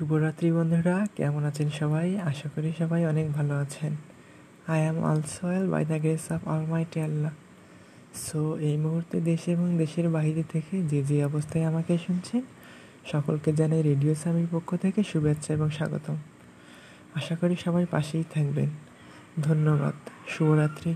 শুভরাত্রি বন্ধুরা, কেমন আছেন সবাই? আশা করি সবাই অনেক ভালো আছেন। I am also well by the grace of all my Allah so এই মুহূর্তে দেশে এবং দেশের বাইরে থেকে যে যে অবস্থায় আমাকে শুনছেন, সকলকে জানাই রেডিও সামির পক্ষ থেকে শুভেচ্ছা এবং স্বাগতম। আশা করি সবাই পাশেই থাকবেন। ধন্যবাদ। শুভরাত্রি।